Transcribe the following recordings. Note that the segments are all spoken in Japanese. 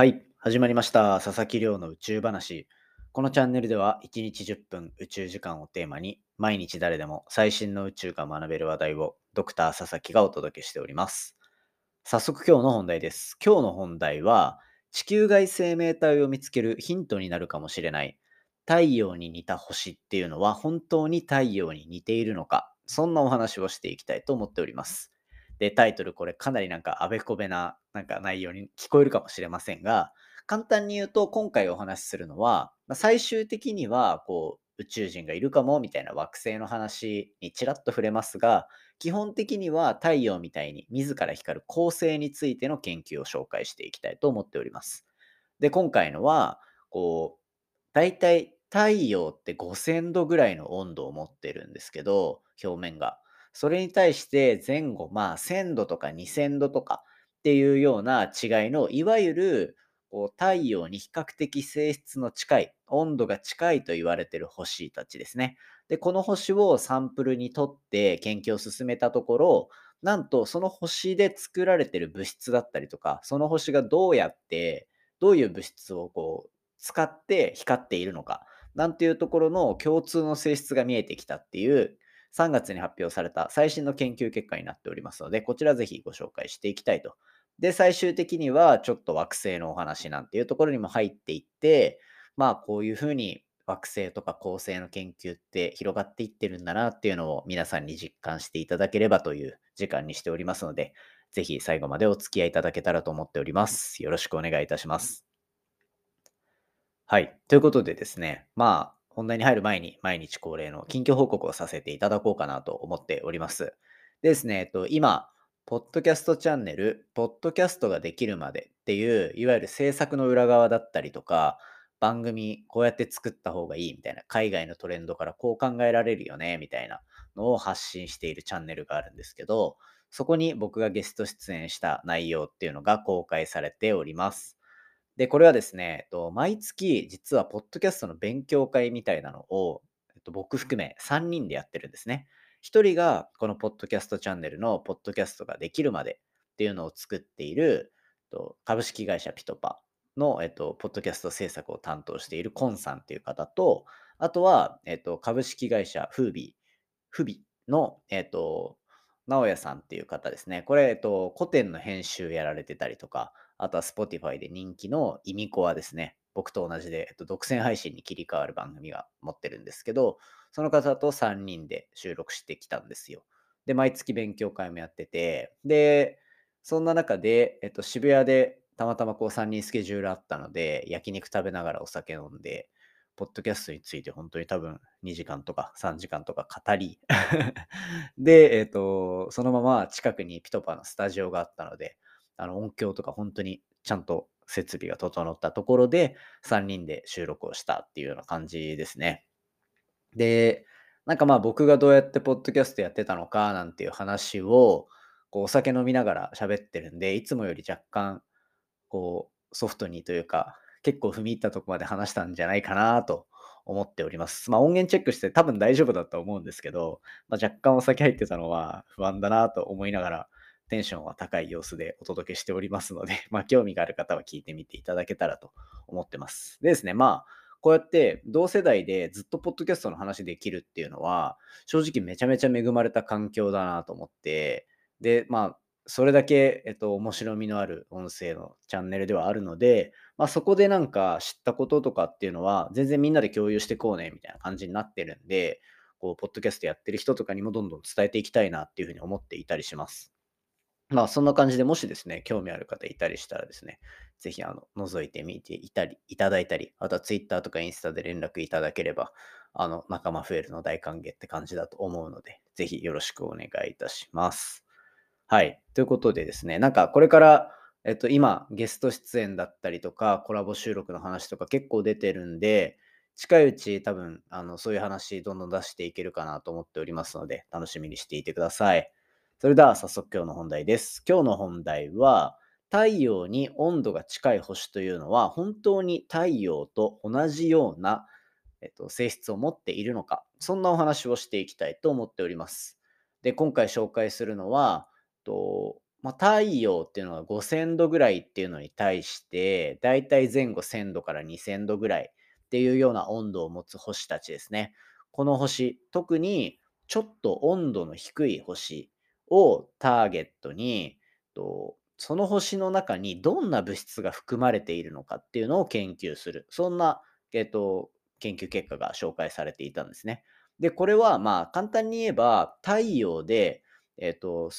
はい、始まりました。佐々木亮の宇宙話。このチャンネルでは1日10分宇宙時間をテーマに毎日誰でも最新の宇宙が学べる話題をドクター佐々木がお届けしております。早速今日の本題です。今日の本題は地球外生命体を見つけるヒントになるかもしれない太陽に似た星っていうのは本当に太陽に似ているのかそんなお話をしていきたいと思っております。で、タイトルこれかなりなんかあべこべななんか内容に聞こえるかもしれませんが、簡単に言うと今回お話しするのは、まあ最終的にはこう宇宙人がいるかもみたいな惑星の話にちらっと触れますが、基本的には太陽みたいに自ら光る恒星についての研究を紹介していきたいと思っております。で、今回のは、こう、大体太陽って5000度ぐらいの温度を持ってるんですけど、表面が。それに対して前後、まあ1000度とか2000度とかっていうような違いの、いわゆる太陽に比較的性質の近い、温度が近いと言われている星たちですね。で、この星をサンプルにとって研究を進めたところ、なんとその星で作られている物質だったりとか、その星がどうやって、どういう物質をこう使って光っているのか、なんていうところの共通の性質が見えてきたっていう、3月に発表された最新の研究結果になっておりますので、こちらぜひご紹介していきたいと。で、最終的にはちょっと惑星のお話なんていうところにも入っていって、まあこういうふうに惑星とか恒星の研究って広がっていってるんだなっていうのを皆さんに実感していただければという時間にしておりますので、ぜひ最後までお付き合いいただけたらと思っております。よろしくお願いいたします。はい。ということでですね、まあ、本題に入る前に毎日恒例の近況報告をさせていただこうかなと思っております。でですね、えっと、今、ポッドキャストチャンネル、ポッドキャストができるまでっていう、いわゆる制作の裏側だったりとか、番組こうやって作った方がいいみたいな、海外のトレンドからこう考えられるよね、みたいなのを発信しているチャンネルがあるんですけど、そこに僕がゲスト出演した内容っていうのが公開されております。で、これはですね、えっと、毎月実はポッドキャストの勉強会みたいなのを、えっと、僕含め3人でやってるんですね。1人がこのポッドキャストチャンネルのポッドキャストができるまでっていうのを作っているえっと株式会社ピトパの、えっと、ポッドキャスト制作を担当しているコンさんっていう方と、あとは、えっと、株式会社フービー、フビの、えっと、直哉さんっていう方ですね。これ、えっと、古典の編集やられてたりとか、あとは Spotify で人気のイミコアですね。僕と同じで、えっと、独占配信に切り替わる番組が持ってるんですけど、その方と3人で収録してきたんですよ。で、毎月勉強会もやってて、で、そんな中で、えっと、渋谷でたまたまこう3人スケジュールあったので、焼肉食べながらお酒飲んで、ポッドキャストについて本当に多分2時間とか3時間とか語り で、えっ、と、そのまま近くにピトパのスタジオがあったので、あの音響とか本当にちゃんと設備が整ったところで3人で収録をしたっていうような感じですね。で、なんかまあ僕がどうやってポッドキャストやってたのかなんていう話をこうお酒飲みながら喋ってるんで、いつもより若干こうソフトにというか結構踏み入ったとこまで話したんじゃないかなと思っております。まあ音源チェックして多分大丈夫だと思うんですけど、まあ、若干お酒入ってたのは不安だなと思いながらテンションは高い様子でお届けしておりますので、まあ興味がある方は聞いてみていただけたらと思ってます。でですね、まあこうやって同世代でずっとポッドキャストの話できるっていうのは正直めちゃめちゃ恵まれた環境だなと思って、で、まあそれだけ、えっと、面白みのある音声のチャンネルではあるので、まあ、そこでなんか知ったこととかっていうのは全然みんなで共有してこうねみたいな感じになってるんで、こう、ポッドキャストやってる人とかにもどんどん伝えていきたいなっていうふうに思っていたりします。まあそんな感じでもしですね、興味ある方いたりしたらですね、ぜひあの覗いてみていたり、いただいたり、あとは Twitter とかインスタで連絡いただければ、あの仲間増えるの大歓迎って感じだと思うので、ぜひよろしくお願いいたします。はい。ということでですね、なんかこれから、えっと、今、ゲスト出演だったりとか、コラボ収録の話とか結構出てるんで、近いうち多分、あの、そういう話どんどん出していけるかなと思っておりますので、楽しみにしていてください。それでは早速今日の本題です。今日の本題は、太陽に温度が近い星というのは、本当に太陽と同じような、えっと、性質を持っているのか、そんなお話をしていきたいと思っております。で、今回紹介するのは、とまあ、太陽っていうのは5000度ぐらいっていうのに対して、だいたい前後1000度から2000度ぐらいっていうような温度を持つ星たちですね。この星、特にちょっと温度の低い星をターゲットに、その星の中にどんな物質が含まれているのかっていうのを研究する。そんな、えっと、研究結果が紹介されていたんですね。で、これはまあ簡単に言えば太陽で、えっと、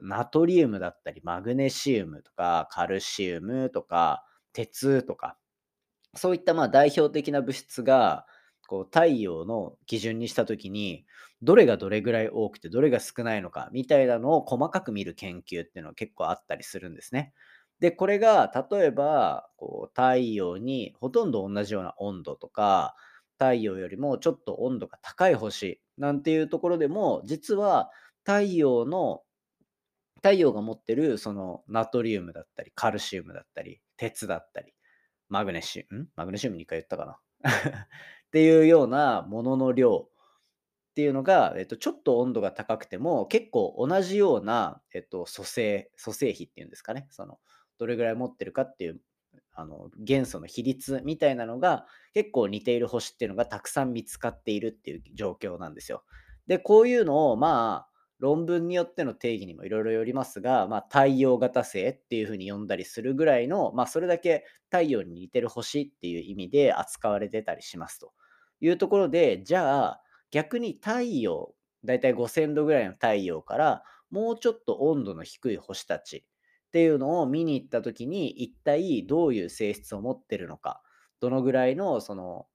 ナトリウムだったり、マグネシウムとか、カルシウムとか、鉄とか、そういったまあ代表的な物質が、こう太陽の基準にしたときに、どれがどれぐらい多くて、どれが少ないのか、みたいなのを細かく見る研究っていうのは結構あったりするんですね。で、これが例えば、こう太陽にほとんど同じような温度とか、太陽よりもちょっと温度が高い星なんていうところでも、実は太陽の太陽が持ってるそのナトリウムだったり、カルシウムだったり、鉄だったり、マグネシウム、マグネシウム2回言ったかな？っていうようなものの量っていうのが、えっと、ちょっと温度が高くても、結構同じような、えっと、組成、組成比っていうんですかね。その、どれぐらい持ってるかっていう、あの、元素の比率みたいなのが、結構似ている星っていうのがたくさん見つかっているっていう状況なんですよ。で、こういうのを、まあ、論文によっての定義にもいろいろよりますが、まあ、太陽型星っていうふうに呼んだりするぐらいの、まあ、それだけ太陽に似てる星っていう意味で扱われてたりしますというところで、じゃあ逆に太陽、だいたい5000度ぐらいの太陽からもうちょっと温度の低い星たちっていうのを見に行った時に一体どういう性質を持ってるのか、どのぐらいのその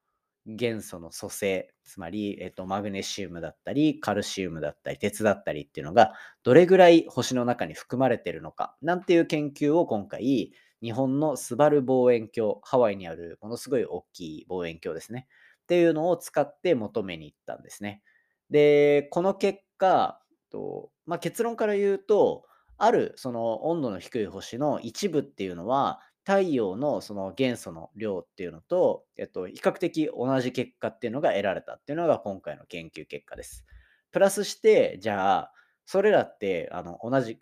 元素の組成、つまり、えっと、マグネシウムだったり、カルシウムだったり、鉄だったりっていうのが、どれぐらい星の中に含まれてるのか、なんていう研究を今回、日本のスバル望遠鏡、ハワイにあるものすごい大きい望遠鏡ですね。っていうのを使って求めに行ったんですね。で、この結果、とまあ、結論から言うと、あるその温度の低い星の一部っていうのは、太陽のその元素の量っていうのと、えっと、比較的同じ結果っていうのが得られたっていうのが今回の研究結果です。プラスして、じゃあ、それらってあの同じ、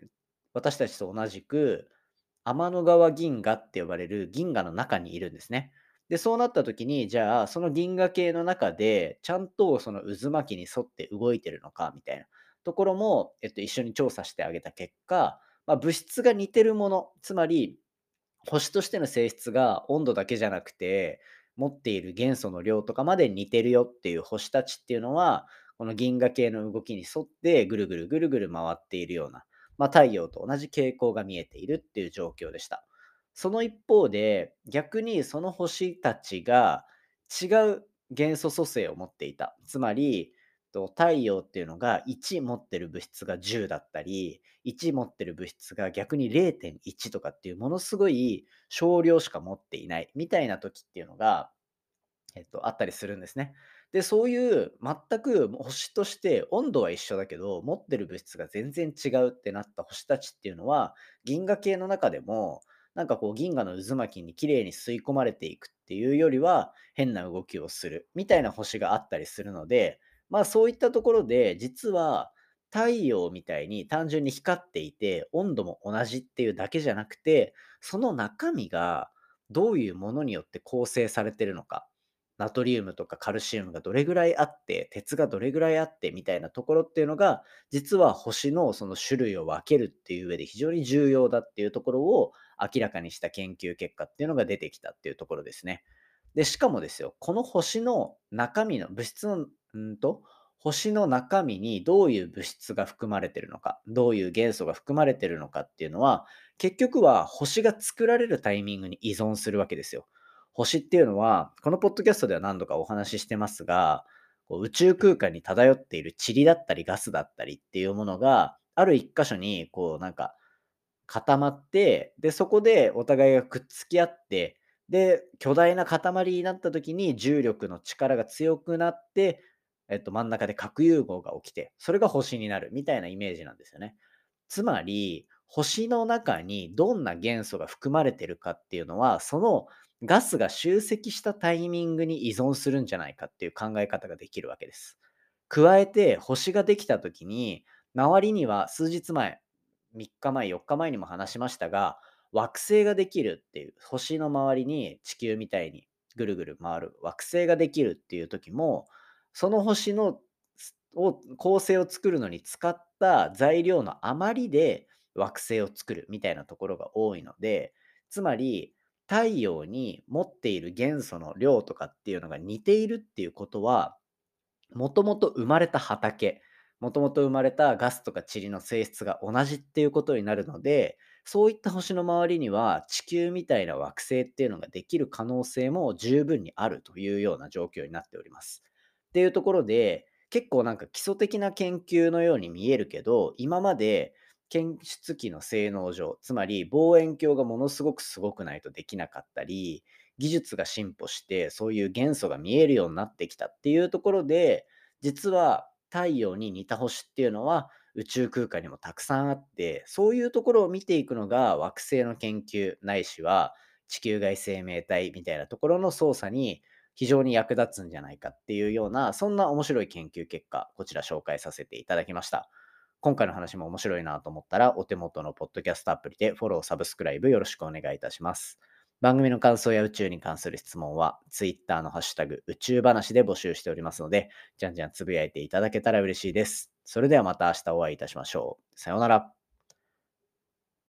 私たちと同じく、天の川銀河って呼ばれる銀河の中にいるんですね。で、そうなった時に、じゃあ、その銀河系の中で、ちゃんとその渦巻きに沿って動いてるのかみたいなところも、えっと、一緒に調査してあげた結果、まあ、物質が似てるもの、つまり星としての性質が温度だけじゃなくて、持っている元素の量とかまで似てるよっていう星たちっていうのは、この銀河系の動きに沿ってぐるぐるぐるぐる回っているような、まあ、太陽と同じ傾向が見えているっていう状況でした。その一方で、逆にその星たちが違う元素組成を持っていた。つまり、太陽っていうのが1持ってる物質が10だったり、1持ってる物質が逆に0.1とかっていうものすごい少量しか持っていないみたいな時っていうのが、えっと、あったりするんですね。で、そういう全く星として温度は一緒だけど、持ってる物質が全然違うってなった星たちっていうのは、銀河系の中でも、なんかこう銀河の渦巻きに綺麗に吸い込まれていくっていうよりは、変な動きをするみたいな星があったりするので、まあそういったところで、実は太陽みたいに単純に光っていて、温度も同じっていうだけじゃなくて、その中身がどういうものによって構成されてるのか、ナトリウムとかカルシウムがどれぐらいあって、鉄がどれぐらいあってみたいなところっていうのが、実は星のその種類を分けるっていう上で非常に重要だっていうところを明らかにした研究結果っていうのが出てきたっていうところですね。で、しかもですよ、この星の中身の物質のうんと、星の中身にどういう物質が含まれてるのか、どういう元素が含まれてるのかっていうのは、結局は星が作られるタイミングに依存するわけですよ。星っていうのは、このポッドキャストでは何度かお話ししてますが、こう宇宙空間に漂っている塵だったりガスだったりっていうものが、ある一箇所にこうなんか固まって、で、そこでお互いがくっつき合って、で、巨大な塊になった時に重力の力が強くなって、えっと、真ん中で核融合が起きて、それが星になるみたいなイメージなんですよね。つまり、星の中にどんな元素が含まれてるかっていうのは、そのガスが集積したタイミングに依存するんじゃないかっていう考え方ができるわけです。加えて、星ができた時に、周りには数日前、3日前、4日前にも話しましたが、惑星ができるっていう、星の周りに地球みたいにぐるぐる回る惑星ができるっていう時も、その星のを構成を作るのに使った材料の余りで惑星を作るみたいなところが多いので、つまり太陽に持っている元素の量とかっていうのが似ているっていうことは、もともと生まれた畑、もともと生まれたガスとか塵の性質が同じっていうことになるので、そういった星の周りには地球みたいな惑星っていうのができる可能性も十分にあるというような状況になっております。っていうところで、結構なんか基礎的な研究のように見えるけど、今まで検出器の性能上、つまり望遠鏡がものすごくすごくないとできなかったり、技術が進歩してそういう元素が見えるようになってきたっていうところで、実は太陽に似た星っていうのは宇宙空間にもたくさんあって、そういうところを見ていくのが惑星の研究ないしは地球外生命体みたいなところの操作に非常に役立つんじゃないかっていうような、そんな面白い研究結果、こちら紹介させていただきました。今回の話も面白いなと思ったら、お手元のポッドキャストアプリでフォロー、サブスクライブよろしくお願いいたします。番組の感想や宇宙に関する質問は、Twitter のハッシュタグ宇宙話で募集しておりますので、じゃんじゃんつぶやいていただけたら嬉しいです。それではまた明日お会いいたしましょう。さようなら。